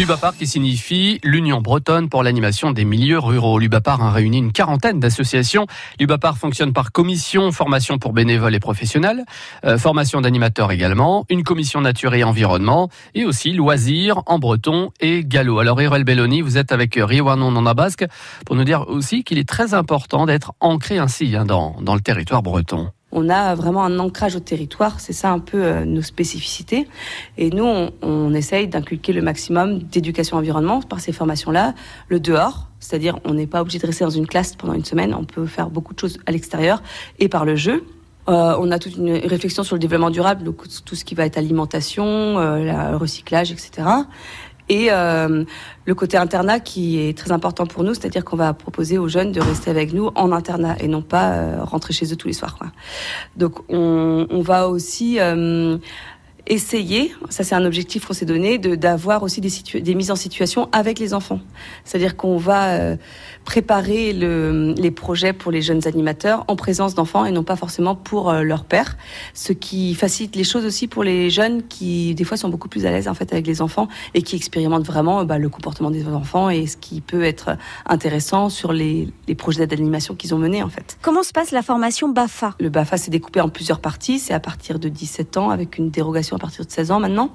L'UBAPAR qui signifie l'Union bretonne pour l'animation des milieux ruraux. L'UBAPAR a réuni une quarantaine d'associations. L'UBAPAR fonctionne par commission, formation pour bénévoles et professionnels, euh, formation d'animateurs également, une commission nature et environnement et aussi loisirs en breton et gallo. Alors Erel Belloni, vous êtes avec Riwanon en basque pour nous dire aussi qu'il est très important d'être ancré ainsi hein, dans, dans le territoire breton on a vraiment un ancrage au territoire, c'est ça un peu euh, nos spécificités. Et nous, on, essaye d'inculquer le maximum d'éducation environnement par ces formations-là, le dehors, c'est-à-dire on n'est pas obligé de rester dans une classe pendant une semaine, on peut faire beaucoup de choses à l'extérieur et par le jeu. Euh, on a toute une réflexion sur le développement durable, donc tout ce qui va être alimentation, euh, le recyclage, etc. Et euh, le côté internat qui est très important pour nous, c'est-à-dire qu'on va proposer aux jeunes de rester avec nous en internat et non pas euh, rentrer chez eux tous les soirs. Quoi. Donc on, on va aussi euh, essayer, ça c'est un objectif qu'on s'est donné, de d'avoir aussi des, des mises en situation avec les enfants. C'est-à-dire qu'on va euh, préparer le, les projets pour les jeunes animateurs en présence d'enfants et non pas forcément pour euh, leur père, ce qui facilite les choses aussi pour les jeunes qui des fois sont beaucoup plus à l'aise en fait avec les enfants et qui expérimentent vraiment bah, le comportement des enfants et ce qui peut être intéressant sur les, les projets d'animation qu'ils ont menés en fait. Comment se passe la formation BAFA? Le BAFA c'est découpé en plusieurs parties, c'est à partir de 17 ans avec une dérogation partir de 16 ans maintenant.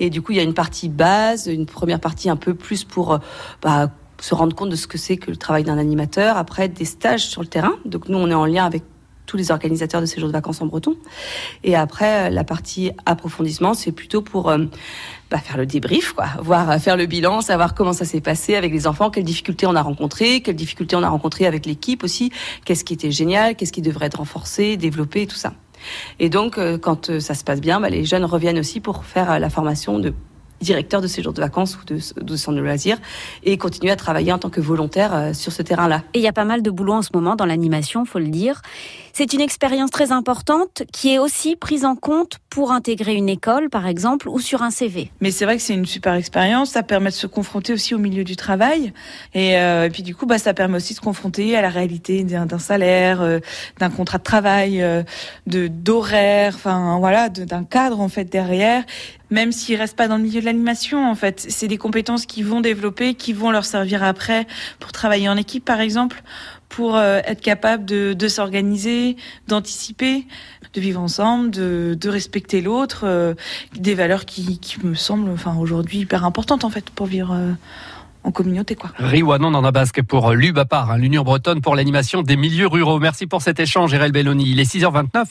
Et du coup, il y a une partie base, une première partie un peu plus pour euh, bah, se rendre compte de ce que c'est que le travail d'un animateur. Après, des stages sur le terrain. Donc nous, on est en lien avec tous les organisateurs de séjours de vacances en breton. Et après, euh, la partie approfondissement, c'est plutôt pour euh, bah, faire le débrief, voir faire le bilan, savoir comment ça s'est passé avec les enfants, quelles difficultés on a rencontrées, quelles difficultés on a rencontrées avec l'équipe aussi, qu'est-ce qui était génial, qu'est-ce qui devrait être renforcé, développé, tout ça. Et donc, euh, quand euh, ça se passe bien, bah, les jeunes reviennent aussi pour faire euh, la formation de directeur de séjour de vacances ou de, de centre de loisirs et continuer à travailler en tant que volontaire sur ce terrain-là. Et il y a pas mal de boulot en ce moment dans l'animation, faut le dire. C'est une expérience très importante qui est aussi prise en compte pour intégrer une école, par exemple, ou sur un CV. Mais c'est vrai que c'est une super expérience. Ça permet de se confronter aussi au milieu du travail. Et, euh, et puis du coup, bah, ça permet aussi de se confronter à la réalité d'un salaire, euh, d'un contrat de travail, euh, de d'horaire, enfin voilà, d'un cadre en fait derrière. Même s'ils restent pas dans le milieu de l'animation, en fait, c'est des compétences qui vont développer, qui vont leur servir après pour travailler en équipe, par exemple pour euh, être capable de, s'organiser, d'anticiper, de vivre ensemble, de, respecter l'autre, euh, des valeurs qui, me semblent, enfin aujourd'hui hyper importantes en fait pour vivre. Euh, en communauté quoi. Riwanon en basque pour l'UBAPAR, hein, l'Union bretonne pour l'animation des milieux ruraux. Merci pour cet échange, Erel Belloni. Il est 6h29.